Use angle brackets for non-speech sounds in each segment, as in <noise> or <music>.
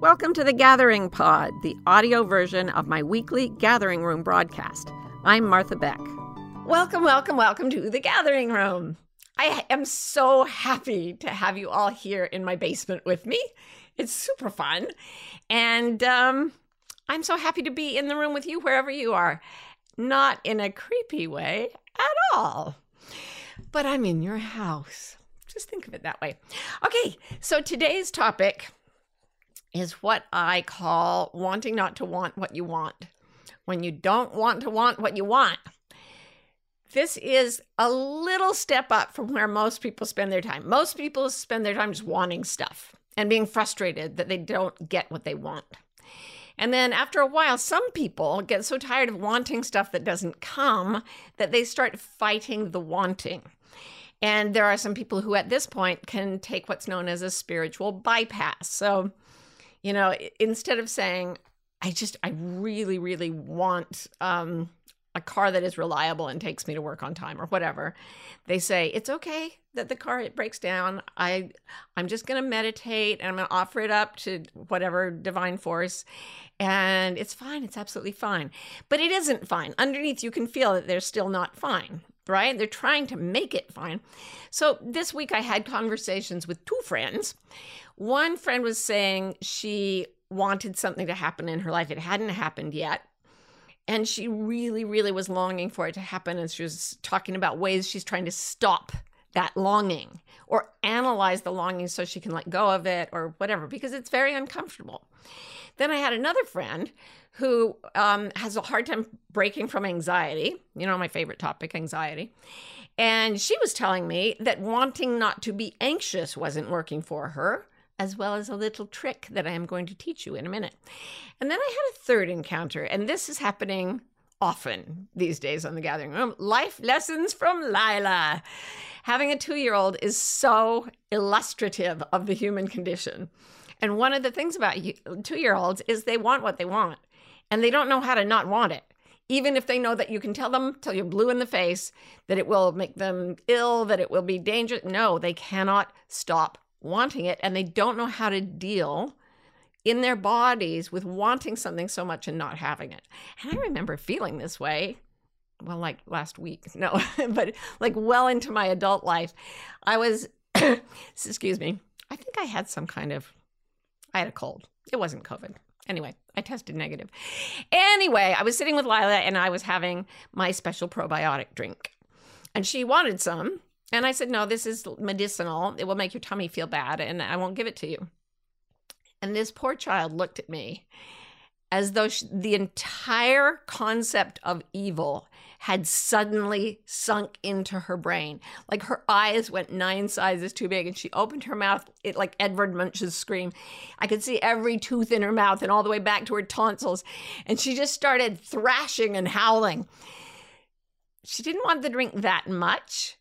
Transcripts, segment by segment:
Welcome to the Gathering Pod, the audio version of my weekly Gathering Room broadcast. I'm Martha Beck. Welcome, welcome, welcome to the Gathering Room. I am so happy to have you all here in my basement with me. It's super fun. And um, I'm so happy to be in the room with you wherever you are. Not in a creepy way at all, but I'm in your house. Just think of it that way. Okay, so today's topic is what I call wanting not to want what you want. When you don't want to want what you want. This is a little step up from where most people spend their time. Most people spend their time just wanting stuff and being frustrated that they don't get what they want. And then after a while, some people get so tired of wanting stuff that doesn't come that they start fighting the wanting. And there are some people who, at this point, can take what's known as a spiritual bypass. So, you know, instead of saying, I just, I really, really want um, a car that is reliable and takes me to work on time or whatever, they say, it's okay that the car breaks down. I, I'm just going to meditate and I'm going to offer it up to whatever divine force. And it's fine. It's absolutely fine. But it isn't fine. Underneath, you can feel that they're still not fine right? They're trying to make it fine. So this week I had conversations with two friends one friend was saying she wanted something to happen in her life. It hadn't happened yet. And she really, really was longing for it to happen. And she was talking about ways she's trying to stop that longing or analyze the longing so she can let go of it or whatever, because it's very uncomfortable. Then I had another friend who um, has a hard time breaking from anxiety. You know, my favorite topic, anxiety. And she was telling me that wanting not to be anxious wasn't working for her as well as a little trick that I am going to teach you in a minute. And then I had a third encounter, and this is happening often these days on the gathering room life lessons from Lila. Having a two year old is so illustrative of the human condition. And one of the things about two year olds is they want what they want, and they don't know how to not want it. Even if they know that you can tell them till you're blue in the face that it will make them ill, that it will be dangerous. No, they cannot stop wanting it and they don't know how to deal in their bodies with wanting something so much and not having it. And I remember feeling this way, well, like last week, <laughs> no, but like well into my adult life. I was, <coughs> excuse me, I think I had some kind of, I had a cold. It wasn't COVID. Anyway, I tested negative. Anyway, I was sitting with Lila and I was having my special probiotic drink. And she wanted some. And I said, No, this is medicinal. It will make your tummy feel bad, and I won't give it to you. And this poor child looked at me as though she, the entire concept of evil had suddenly sunk into her brain. Like her eyes went nine sizes too big, and she opened her mouth it, like Edward Munch's scream. I could see every tooth in her mouth and all the way back to her tonsils. And she just started thrashing and howling. She didn't want the drink that much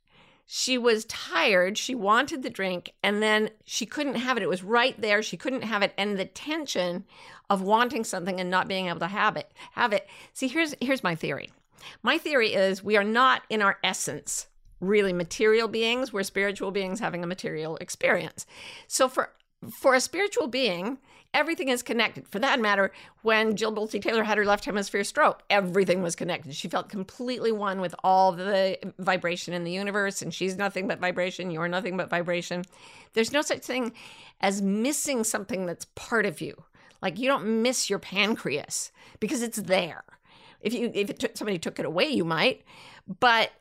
she was tired. She wanted the drink and then she couldn't have it. It was right there. She couldn't have it. And the tension of wanting something and not being able to have it, have it. See, here's here's my theory. My theory is we are not in our essence really material beings. We're spiritual beings having a material experience. So for for a spiritual being, everything is connected. For that matter, when Jill Bolte Taylor had her left hemisphere stroke, everything was connected. She felt completely one with all the vibration in the universe, and she's nothing but vibration. You're nothing but vibration. There's no such thing as missing something that's part of you. Like you don't miss your pancreas because it's there. If you if it somebody took it away, you might. But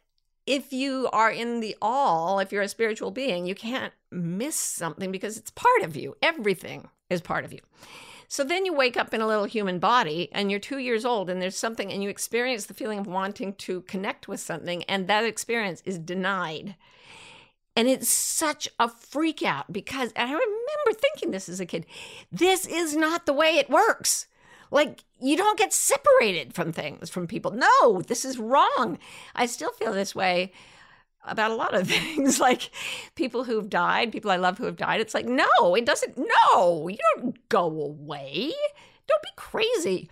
if you are in the all, if you're a spiritual being, you can't miss something because it's part of you. Everything is part of you. So then you wake up in a little human body and you're two years old and there's something and you experience the feeling of wanting to connect with something and that experience is denied. And it's such a freak out because I remember thinking this as a kid this is not the way it works. Like, you don't get separated from things, from people. No, this is wrong. I still feel this way about a lot of <laughs> things like people who've died people i love who have died it's like no it doesn't no you don't go away don't be crazy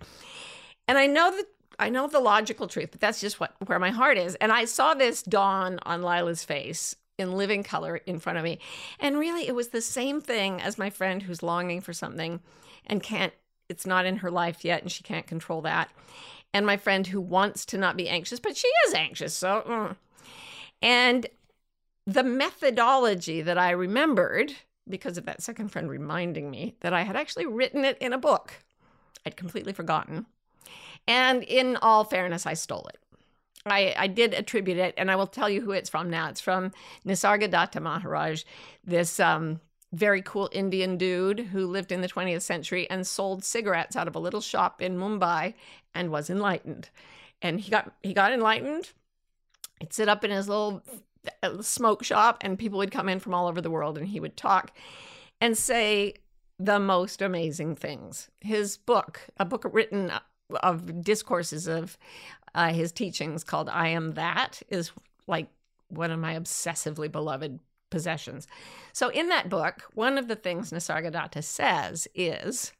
and i know that i know the logical truth but that's just what where my heart is and i saw this dawn on lila's face in living color in front of me. And really, it was the same thing as my friend who's longing for something and can't, it's not in her life yet and she can't control that. And my friend who wants to not be anxious, but she is anxious. So, mm. and the methodology that I remembered because of that second friend reminding me that I had actually written it in a book. I'd completely forgotten. And in all fairness, I stole it. I, I did attribute it, and I will tell you who it's from now. It's from Nisargadatta Maharaj, this um, very cool Indian dude who lived in the 20th century and sold cigarettes out of a little shop in Mumbai and was enlightened. And he got he got enlightened. He'd sit up in his little uh, smoke shop, and people would come in from all over the world, and he would talk and say the most amazing things. His book, a book written of discourses of uh, his teachings called I Am That, is like one of my obsessively beloved possessions. So, in that book, one of the things Nisargadatta says is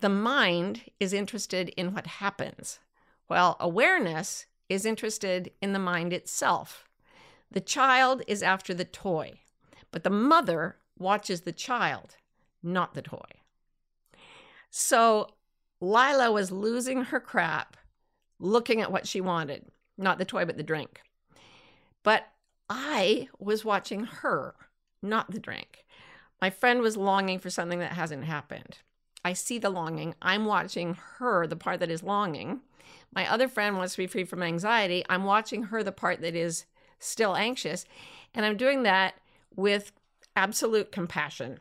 the mind is interested in what happens, while awareness is interested in the mind itself. The child is after the toy, but the mother watches the child, not the toy. So Lila was losing her crap looking at what she wanted, not the toy, but the drink. But I was watching her, not the drink. My friend was longing for something that hasn't happened. I see the longing. I'm watching her, the part that is longing. My other friend wants to be free from anxiety. I'm watching her, the part that is still anxious. And I'm doing that with absolute compassion.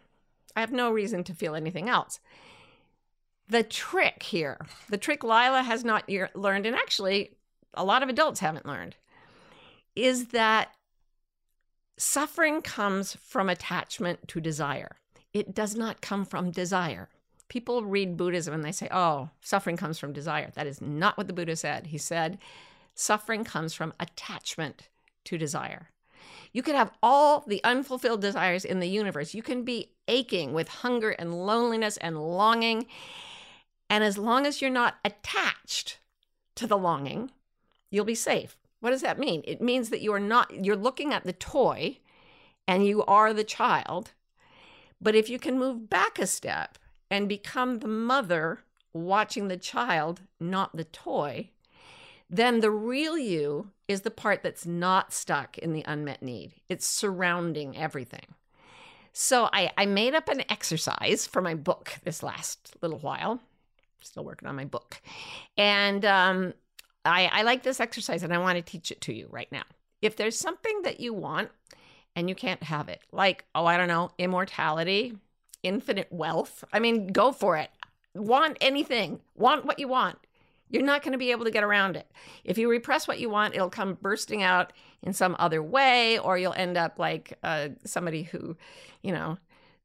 I have no reason to feel anything else the trick here, the trick Lila has not learned, and actually a lot of adults haven't learned, is that suffering comes from attachment to desire. It does not come from desire. People read Buddhism and they say, oh, suffering comes from desire. That is not what the Buddha said. He said, suffering comes from attachment to desire. You could have all the unfulfilled desires in the universe. You can be aching with hunger and loneliness and longing and as long as you're not attached to the longing, you'll be safe. What does that mean? It means that you are not, you're looking at the toy and you are the child. But if you can move back a step and become the mother watching the child, not the toy, then the real you is the part that's not stuck in the unmet need. It's surrounding everything. So I, I made up an exercise for my book this last little while still working on my book. And um, I, I like this exercise and I want to teach it to you right now. If there's something that you want and you can't have it, like, oh, I don't know, immortality, infinite wealth, I mean, go for it. Want anything, want what you want. You're not going to be able to get around it. If you repress what you want, it'll come bursting out in some other way, or you'll end up like uh, somebody who, you know,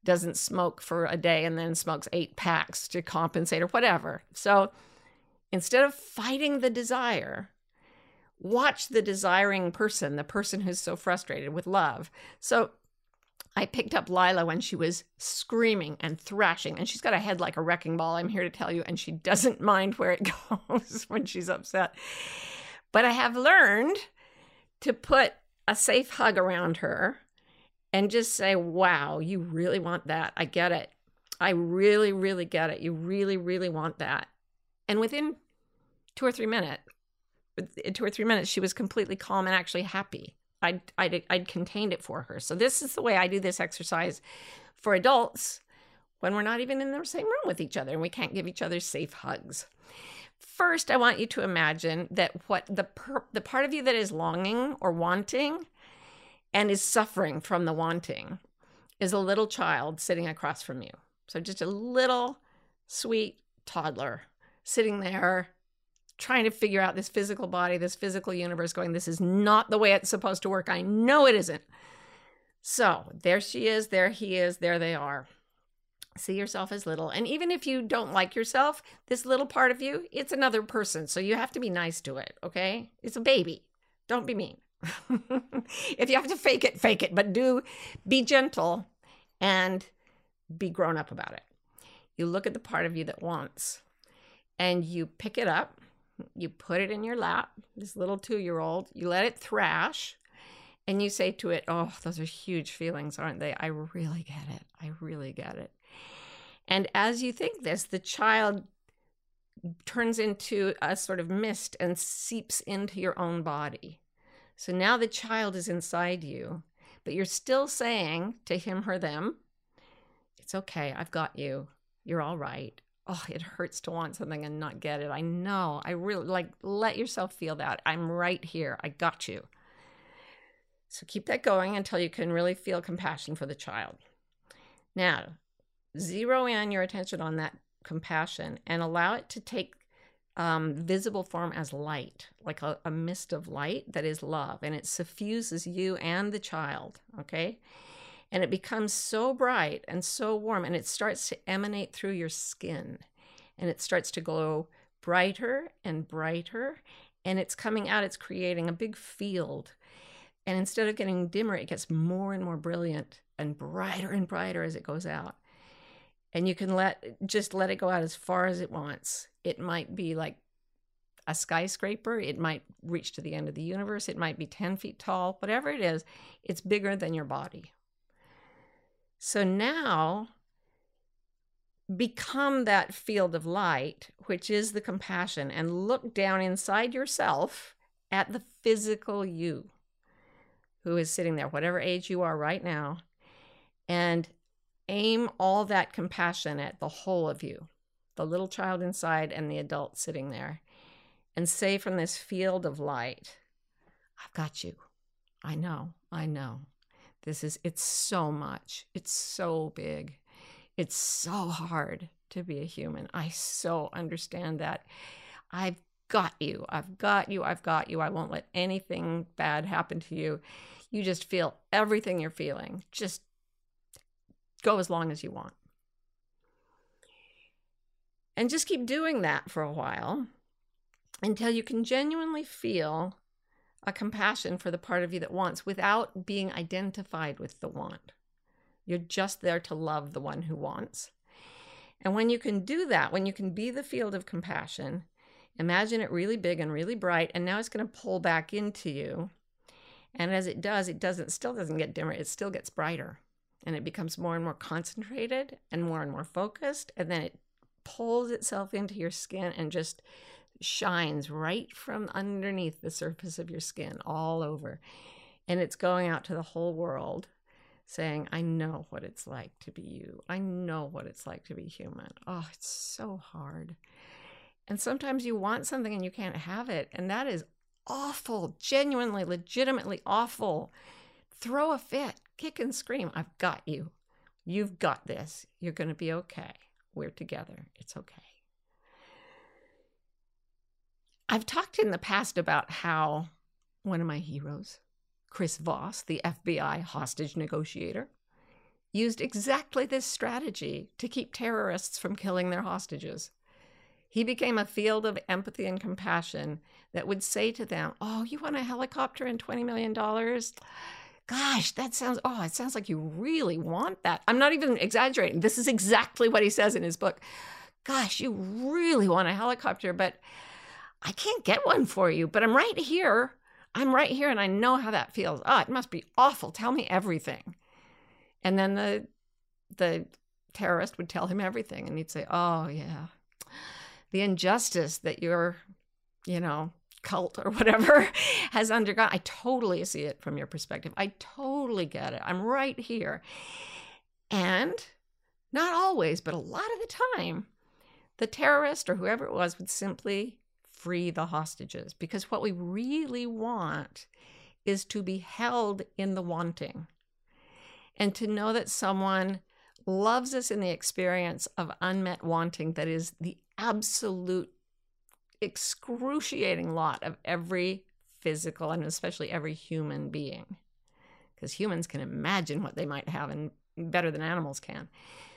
doesn't smoke for a day and then smokes eight packs to compensate or whatever. So instead of fighting the desire, watch the desiring person, the person who's so frustrated with love. So I picked up Lila when she was screaming and thrashing, and she's got a head like a wrecking ball, I'm here to tell you, and she doesn't <laughs> mind where it <laughs> goes when she's upset. But I have learned to put a safe hug around her and just say, wow, you really want that. I get it. I really, really get it. You really, really want that. And within two or three minutes, eh, two or three minutes, she was completely calm and actually happy. I'd, I'd, I'd contained it for her. So this is the way I do this exercise for adults when we're not even in the same room with each other and we can't give each other safe hugs. First, I want you to imagine that what the per- the part of you that is longing or wanting and is suffering from the wanting is a little child sitting across from you. So just a little sweet toddler sitting there trying to figure out this physical body, this physical universe, going, This is not the way it's supposed to work. I know it isn't. So there she is, there he is, there they are. See yourself as little. And even if you don't like yourself, this little part of you, it's another person. So you have to be nice to it, okay? It's a baby. Don't be mean. <laughs> if you have to fake it, fake it, but do be gentle and be grown up about it. You look at the part of you that wants and you pick it up, you put it in your lap, this little two year old, you let it thrash, and you say to it, Oh, those are huge feelings, aren't they? I really get it. I really get it. And as you think this, the child turns into a sort of mist and seeps into your own body. So now the child is inside you, but you're still saying to him, her, them, It's okay. I've got you. You're all right. Oh, it hurts to want something and not get it. I know. I really like let yourself feel that. I'm right here. I got you. So keep that going until you can really feel compassion for the child. Now, zero in your attention on that compassion and allow it to take um, visible form as light, like a, a mist of light that is love, and it suffuses you and the child. Okay. And it becomes so bright and so warm, and it starts to emanate through your skin, and it starts to glow brighter and brighter, and it's coming out, it's creating a big field and instead of getting dimmer, it gets more and more brilliant and brighter and brighter as it goes out. And you can let just let it go out as far as it wants. It might be like a skyscraper, it might reach to the end of the universe, it might be 10 feet tall, whatever it is, it's bigger than your body. So now become that field of light, which is the compassion, and look down inside yourself at the physical you who is sitting there, whatever age you are right now, and aim all that compassion at the whole of you, the little child inside and the adult sitting there, and say from this field of light, I've got you. I know, I know. This is, it's so much. It's so big. It's so hard to be a human. I so understand that. I've got you. I've got you. I've got you. I won't let anything bad happen to you. You just feel everything you're feeling. Just go as long as you want. And just keep doing that for a while until you can genuinely feel a compassion for the part of you that wants without being identified with the want. You're just there to love the one who wants. And when you can do that, when you can be the field of compassion, imagine it really big and really bright, and now it's going to pull back into you and as it does, it doesn't still doesn't get dimmer, it still gets brighter. And it becomes more and more concentrated and more and more focused. And then it pulls itself into your skin and just shines right from underneath the surface of your skin all over. And it's going out to the whole world saying, I know what it's like to be you. I know what it's like to be human. Oh, it's so hard. And sometimes you want something and you can't have it. And that is awful, genuinely, legitimately awful. Throw a fit, kick and scream. I've got you. You've got this. You're going to be okay. We're together. It's okay. I've talked in the past about how one of my heroes, Chris Voss, the FBI hostage negotiator, used exactly this strategy to keep terrorists from killing their hostages. He became a field of empathy and compassion that would say to them, Oh, you want a helicopter and $20 million? Gosh, that sounds, oh, it sounds like you really want that. I'm not even exaggerating. This is exactly what he says in his book. Gosh, you really want a helicopter, but I can't get one for you, but I'm right here. I'm right here and I know how that feels. Oh, it must be awful. Tell me everything. And then the the terrorist would tell him everything and he'd say, "Oh, yeah the injustice that your, you know, cult or <laughs> whatever has undergone. I totally see it from your perspective. I totally get it. I'm right here. And not always, but a lot of the time, the terrorist or whoever it was would simply free the hostages because what we really want is to be held in the wanting and to know that someone loves us in the experience of unmet wanting that is the absolute excruciating lot of every physical and especially every human being. Because humans can imagine what they might have and better than animals can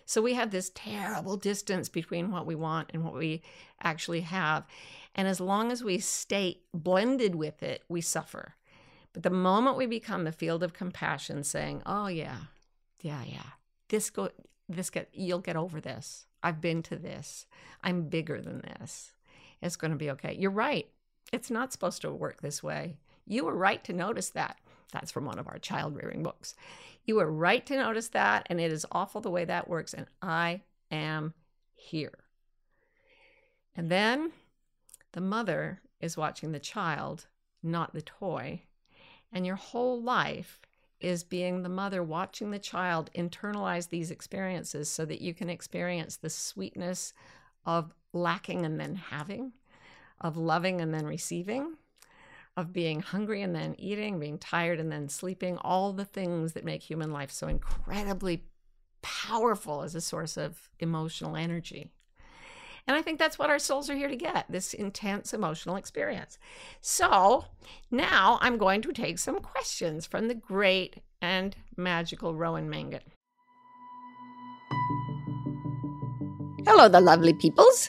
so we have this terrible distance between what we want and what we actually have and as long as we stay blended with it we suffer but the moment we become the field of compassion saying oh yeah yeah yeah this go this get you'll get over this I've been to this. I'm bigger than this. It's going to be okay. You're right. It's not supposed to work this way. You were right to notice that. That's from one of our child rearing books. You are right to notice that, and it is awful the way that works, and I am here. And then the mother is watching the child, not the toy. And your whole life is being the mother watching the child internalize these experiences so that you can experience the sweetness of lacking and then having, of loving and then receiving, of being hungry and then eating, being tired and then sleeping, all the things that make human life so incredibly powerful as a source of emotional energy. And I think that's what our souls are here to get this intense emotional experience. So now I'm going to take some questions from the great and magical Rowan Mangan. Hello, the lovely peoples.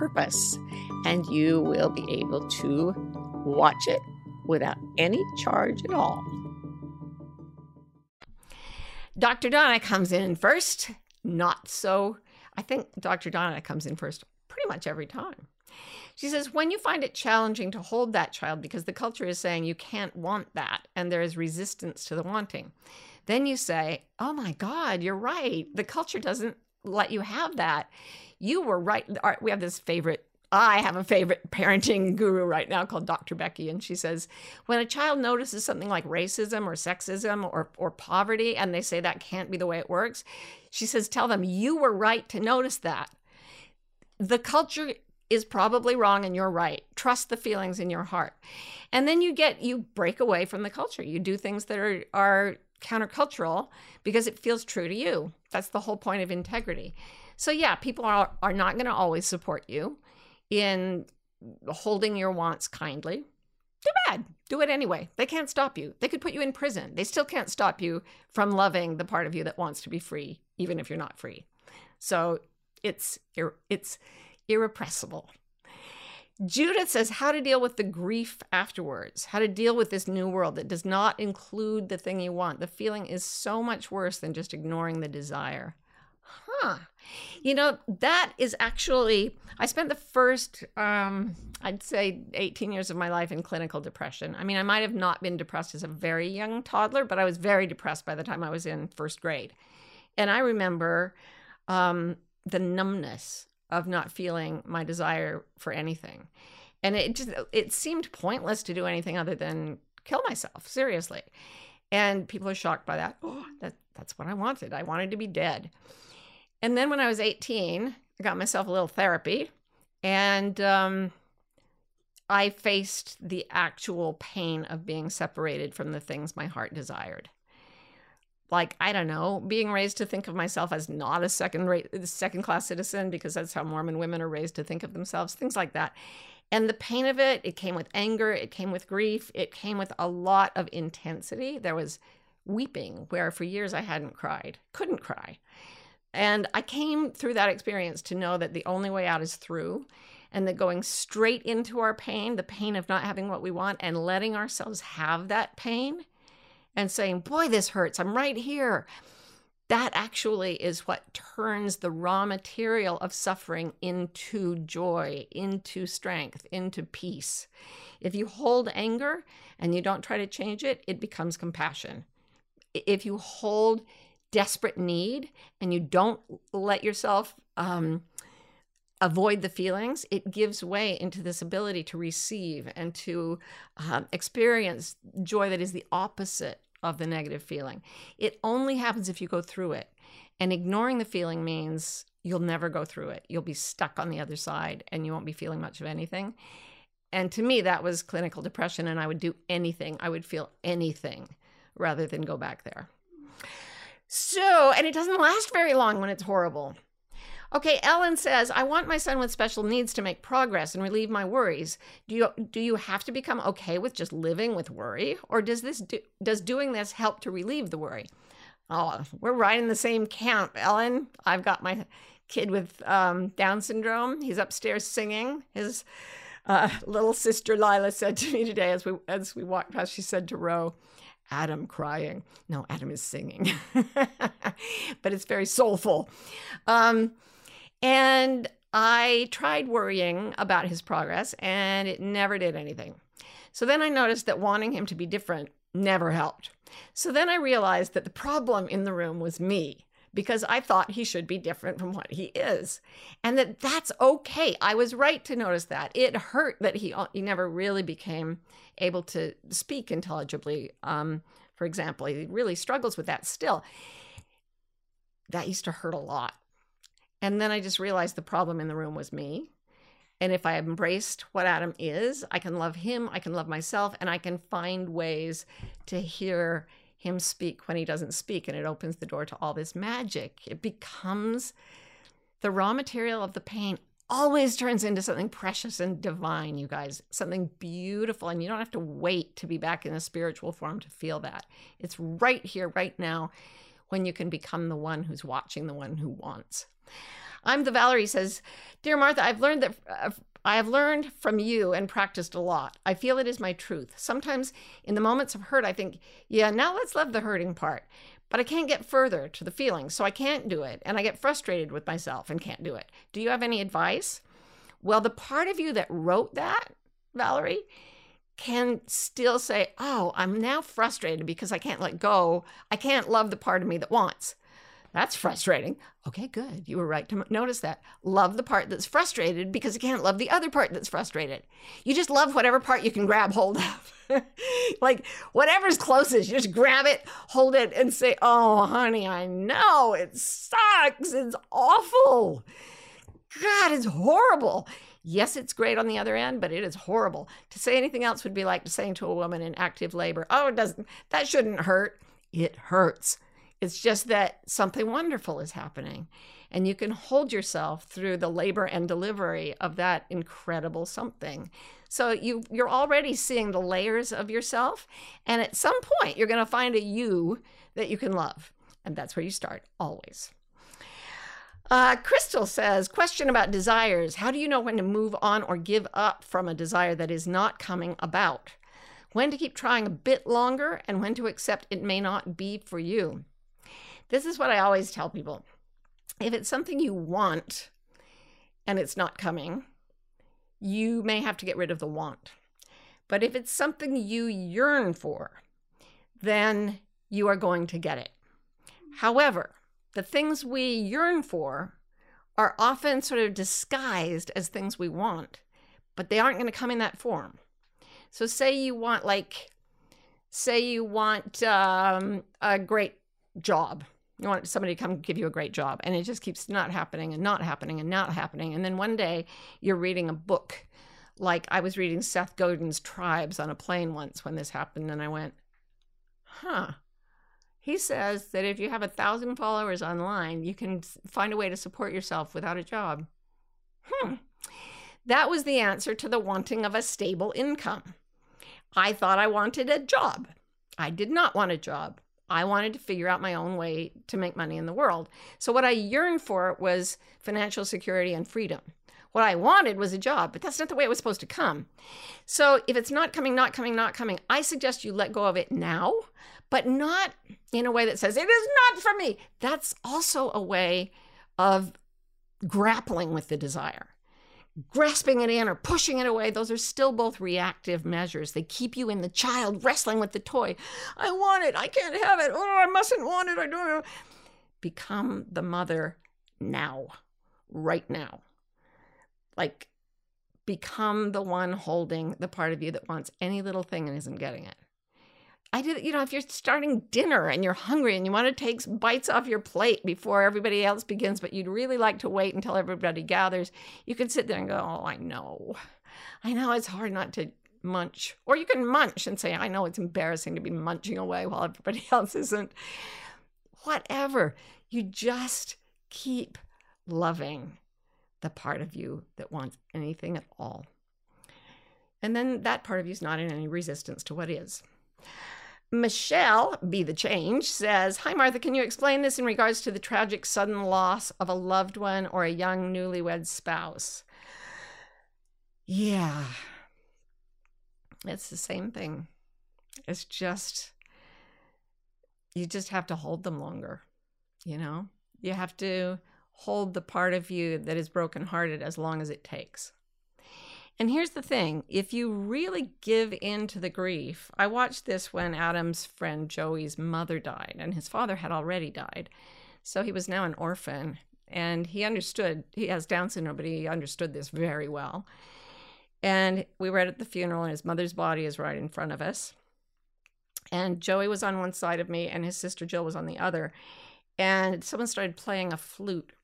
purpose, and you will be able to watch it without any charge at all. Dr. Donna comes in first. Not so. I think Dr. Donna comes in first pretty much every time. She says, when you find it challenging to hold that child because the culture is saying you can't want that and there is resistance to the wanting, then you say, oh my God, you're right. The culture doesn't let you have that. You were right. We have this favorite I have a favorite parenting <laughs> guru right now called Dr. Becky, and she says when a child notices something like racism or sexism or, or poverty, and they say that can't be the way it works, she says, tell them you were right to notice that. The culture is probably wrong and you're right. Trust the feelings in your heart. And then you get, you break away from the culture. You do things that are, are countercultural because it feels true to you. That's the whole point of integrity. So, yeah, people are, are not going to always support you in holding your wants kindly, too bad. Do it anyway. They can't stop you. They could put you in prison. They still can't stop you from loving the part of you that wants to be free, even if you're not free. So it's it's irrepressible. Judith says how to deal with the grief afterwards, how to deal with this new world that does not include the thing you want. The feeling is so much worse than just ignoring the desire. Huh. You know, that is actually, I spent the first, um, I'd say 18 years of my life in clinical depression. I mean, I might have not been depressed as a very young toddler, but I was very depressed by the time I was in first grade. And I remember um, the numbness of not feeling my desire for anything. And it just, it seemed pointless to do anything other than kill myself, seriously. And people are shocked by that. Oh, <gasps> that, that's what I wanted. I wanted to be dead. And then when I was 18, I got myself a little therapy and um, I faced the actual pain of being separated from the things my heart desired. Like, I don't know, being raised to think of myself as not a second rate, second class citizen because that's how Mormon women are raised to think of themselves, things like that. And the pain of it, it came with anger, it came with grief, it came with a lot of intensity. There was weeping where for years I hadn't cried, couldn't cry. And I came through that experience to know that the only way out is through, and that going straight into our pain, the pain of not having what we want, and letting ourselves have that pain and saying, Boy, this hurts, I'm right here. That actually is what turns the raw material of suffering into joy, into strength, into peace. If you hold anger and you don't try to change it, it becomes compassion. If you hold desperate need and you don't let yourself um, avoid the feelings, it gives way into this ability to receive and to um, experience joy that is the opposite of the negative feeling. It only happens if you go through it. And ignoring the feeling means you'll never go through it. You'll be stuck on the other side and you won't be feeling much of anything. And to me, that was clinical depression, and I would do anything, I would feel anything rather than go back there. So, and it doesn't last very long when it's horrible. Okay, Ellen says, I want my son with special needs to make progress and relieve my worries. Do you do you have to become okay with just living with worry or does this do, does doing this help to relieve the worry? Oh, we're right in the same camp, Ellen. I've got my kid with um, Down syndrome. He's upstairs singing. His uh, little sister Lila said to me today as we as we walked past, she said to Ro, Adam crying. No, Adam is singing, <laughs> but it's very soulful. Um, and I tried worrying about his progress, and it never did anything. So then I noticed that wanting him to be different never helped. So then I realized that the problem in the room was me because I thought he should be different from what he is. And that that's okay. I was right to notice that. It hurt that he, he never really became able to speak intelligibly. Um, for example, he really struggles with that still. That used to hurt a lot. And then I just realized the problem in the room was me. And if I embraced what Adam is, I can love him, I can love myself, and I can find ways to hear him speak when he doesn't speak. And it opens the door to all this magic. It becomes the raw material of the pain always turns into something precious and divine, you guys, something beautiful. And you don't have to wait to be back in a spiritual form to feel that. It's right here, right now, when you can become the one who's watching the one who wants. I'm the Valerie says, Dear Martha, I've learned that uh, I have learned from you and practiced a lot. I feel it is my truth. Sometimes in the moments of hurt, I think, yeah, now let's love the hurting part. But I can't get further to the feelings, so I can't do it. And I get frustrated with myself and can't do it. Do you have any advice? Well, the part of you that wrote that, Valerie, can still say, Oh, I'm now frustrated because I can't let go. I can't love the part of me that wants. That's frustrating. Okay, good. You were right to notice that. Love the part that's frustrated because you can't love the other part that's frustrated. You just love whatever part you can grab hold of. <laughs> like whatever's closest, you just grab it, hold it, and say, Oh, honey, I know it sucks. It's awful. God, it's horrible. Yes, it's great on the other end, but it is horrible. To say anything else would be like saying to a woman in active labor, Oh, it doesn't, that shouldn't hurt. It hurts. It's just that something wonderful is happening. And you can hold yourself through the labor and delivery of that incredible something. So you you're already seeing the layers of yourself. And at some point you're to find a you that you can love. And that's where you start always. Uh, Crystal says, question about desires. How do you know when to move on or give up from a desire that is not coming about? When to keep trying a bit longer and when to accept it may not be for you? This is what I always tell people if it's something you want and it's not coming, you may have to get rid of the want. But if it's something you yearn for, then you are going to get it. However, the things we yearn for are often sort of disguised as things we want, but they aren't going to come in that form. So, say you want, like, say you want um, a great job, you want somebody to come give you a great job and it just keeps not happening and not happening and not happening. And then one day you're reading a book. Like i was reading seth godin's tribes on a plane once when this happened and i went huh. He says that if you have a thousand followers online you can find a way to support yourself without a job. Hmm. That was the answer to the wanting of a stable income. I thought i wanted a job. I did not want a job I wanted to figure out my own way to make money in the world. So, what I yearned for was financial security and freedom. What I wanted was a job, but that's not the way it was supposed to come. So, if it's not coming, not coming, not coming, I suggest you let go of it now, but not in a way that says, it is not for me. That's also a way of grappling with the desire grasping it in or pushing it away, those are still both reactive measures. They keep you in the child wrestling with the toy. I want it. I can't have it. Oh, I mustn't want it. I don't know. Become the mother now, right now. Like, become the one holding the part of you that wants any little thing and isn't getting it. I did, you know, if you're starting dinner and you're hungry and you want to take bites off your plate before everybody else begins, but you'd really like to wait until everybody gathers, you can sit there and go, Oh, I know. I know it's hard not to munch. Or you can munch and say, I know it's embarrassing to be munching away while everybody <laughs> else isn't. Whatever. You just keep loving the part of you that wants anything at all. And then that part of you is not in any resistance to what is. Michelle, be the change, says, Hi, Martha, can you explain this in regards to the tragic sudden loss of a loved one or a young newlywed spouse? Yeah, it's the same thing. It's just, you just have to hold them longer, you know? You have to hold the part of you that is brokenhearted as long as it takes. And here's the thing if you really give in to the grief, I watched this when Adam's friend Joey's mother died, and his father had already died. So he was now an orphan, and he understood, he has Down syndrome, but he understood this very well. And we were at the funeral, and his mother's body is right in front of us. And Joey was on one side of me, and his sister Jill was on the other. And someone started playing a flute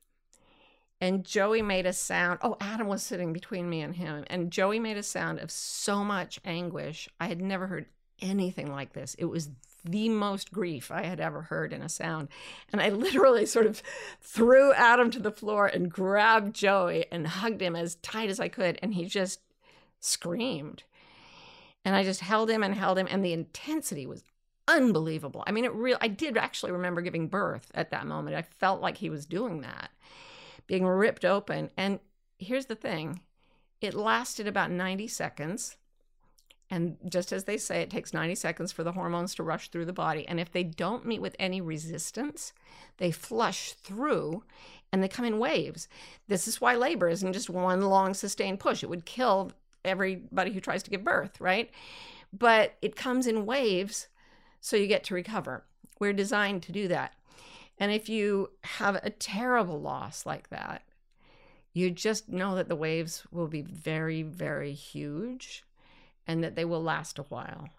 and Joey made a sound. Oh, Adam was sitting between me and him, and Joey made a sound of so much anguish. I had never heard anything like this. It was the most grief I had ever heard in a sound. And I <laughs> literally sort of threw Adam to the floor and grabbed Joey and hugged him as tight as I could. And he just screamed. And I just held him and held him. And the intensity was unbelievable. I mean, it real I did actually remember giving birth at that moment. I felt like he was doing that being ripped open. And here's the thing it lasted about 90 seconds. And just as they say, it takes 90 seconds for the hormones to rush through the body. And if they don't meet with any resistance, they flush through and they come in waves. This is why labor isn't just one long sustained push. It would kill everybody who tries to give birth, right? But it comes in waves so you get to recover. We're designed to do that. And if you have a terrible loss like that, you just know that the waves will be very, very huge and that they will last a while.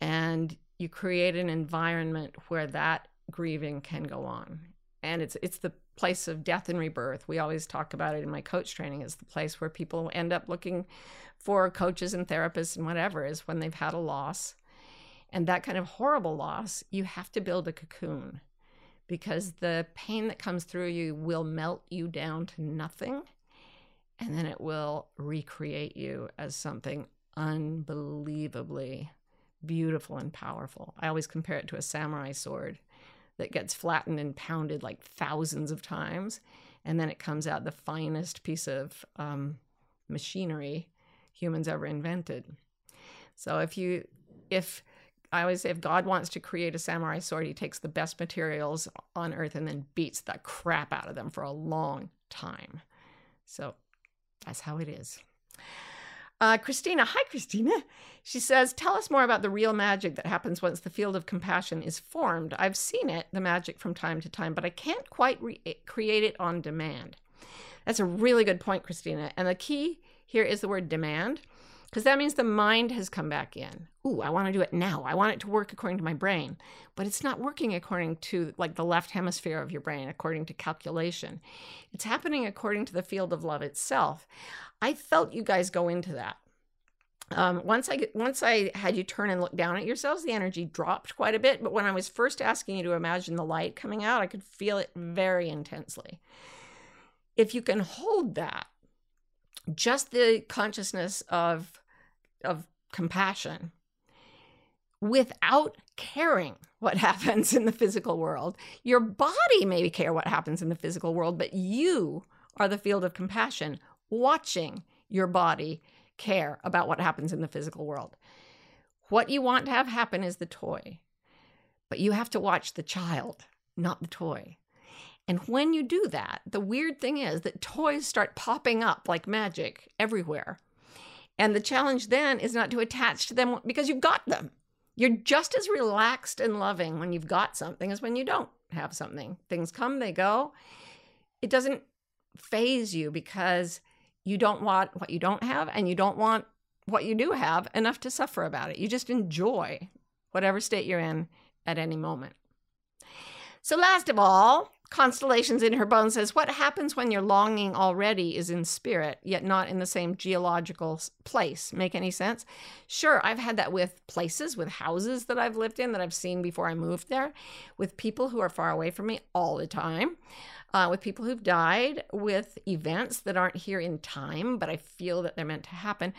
And you create an environment where that grieving can go on. And it's it's the place of death and rebirth. We always talk about it in my coach training is the place where people end up looking for coaches and therapists and whatever is when they've had a loss. And that kind of horrible loss, you have to build a cocoon because the pain that comes through you will melt you down to nothing and then it will recreate you as something unbelievably beautiful and powerful. I always compare it to a samurai sword that gets flattened and pounded like thousands of times, and then it comes out the finest piece of um, machinery humans ever invented. So if you if I always say if God wants to create a samurai sword, he takes the best materials on earth and then beats the crap out of them for a long time. So that's how it is. Uh, Christina, hi, Christina. She says, Tell us more about the real magic that happens once the field of compassion is formed. I've seen it, the magic, from time to time, but I can't quite re- create it on demand. That's a really good point, Christina. And the key here is the word demand because that means the mind has come back in. Ooh, I want to do it now. I want it to work according to my brain, but it's not working according to like the left hemisphere of your brain, according to calculation. It's happening according to the field of love itself. I felt you guys go into that. Um, once I once I had you turn and look down at yourselves, the energy dropped quite a bit. But when I was first asking you to imagine the light coming out, I could feel it very intensely. If you can hold that, just the consciousness of of compassion without caring what <laughs> happens in the physical world. Your body may care what happens in the physical world, but you are the field of compassion, watching your body care about what happens in the physical world. What you want to have happen is the toy, but you have to watch the child, not the toy. And when you do that, the weird thing is that toys start popping up like magic everywhere. And the challenge then is not to attach to them because you've got them. You're just as relaxed and loving when you've got something as when you don't have something. Things come, they go. It doesn't faze you because you don't want what you don't have and you don't want what you do have enough to suffer about it. You just enjoy whatever state you're in at any moment. So, last of all, Constellations in her bone says, What happens when your longing already is in spirit, yet not in the same geological place? Make any sense? Sure, I've had that with places, with houses that I've lived in that I've seen before I moved there, with people who are far away from me all the time. uh, with people who've died, with events that aren't here in time, but I feel that they're meant to happen.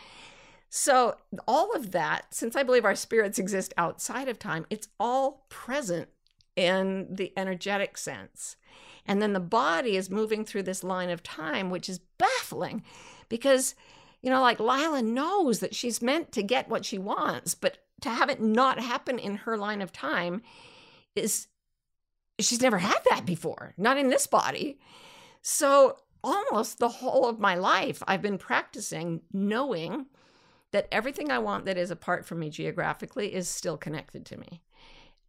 So, all of that, since I believe our spirits exist outside of time, it's all present in the energetic sense. And then the body is moving through this line of time, which is baffling because, you know, like Lila knows that she's meant to get what she wants, but to have it not happen in her line of time is she's never had that before, not in this body. So, almost the whole of my life, I've been practicing knowing that everything I want that is apart from me geographically is still connected to me.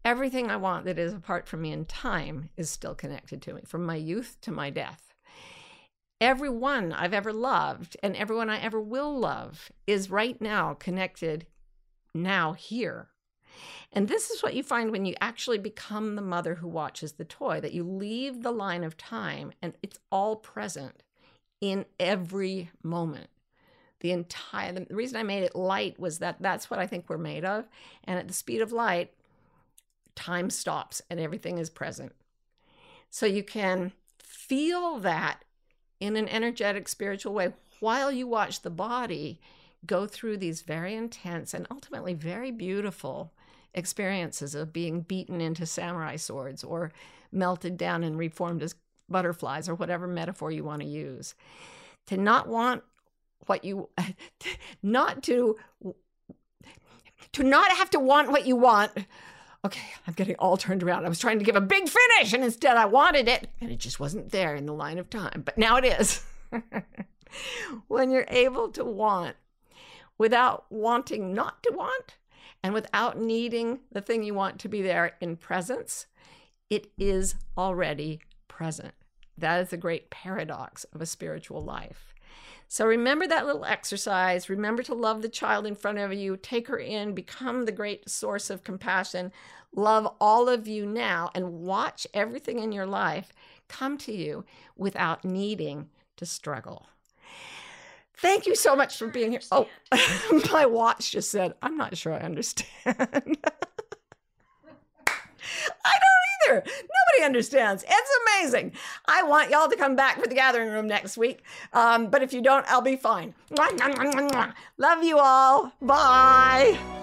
Everything I want that is apart from me in time is still connected to me, from my youth to my death. Everyone I've ever loved and everyone I ever will love is right now connected now here and this is what you find when you actually become the mother who watches the toy, that you leave the line of time and it's all present in every moment. The entire the reason I made it light was that that's what I think we're made of. And at the speed of light, time stops and everything is present. So you can feel that in an energetic spiritual way while you watch the body go through these very intense and ultimately very beautiful experiences of being beaten into samurai swords or melted down and reformed as butterflies or whatever metaphor you want to use. To not want what you, <laughs> not to, to not have to want what you want. Okay, I'm getting all turned around. I was trying to give a big finish and instead I wanted it and it just wasn't there in the line of time. But now it is. <laughs> when you're able to want without wanting not to want, and without needing the thing you want to be there in presence, it is already present. That is the great paradox of a spiritual life. So remember that little exercise. Remember to love the child in front of you, take her in, become the great source of compassion. Love all of you now and watch everything in your life come to you without needing to struggle. Thank you so much for being here. Oh, <laughs> my watch just said, I'm not sure I understand. <laughs> I don't either. Nobody understands. It's amazing. I want y'all to come back for the gathering room next week. Um, but if you don't, I'll be fine. Love you all. Bye.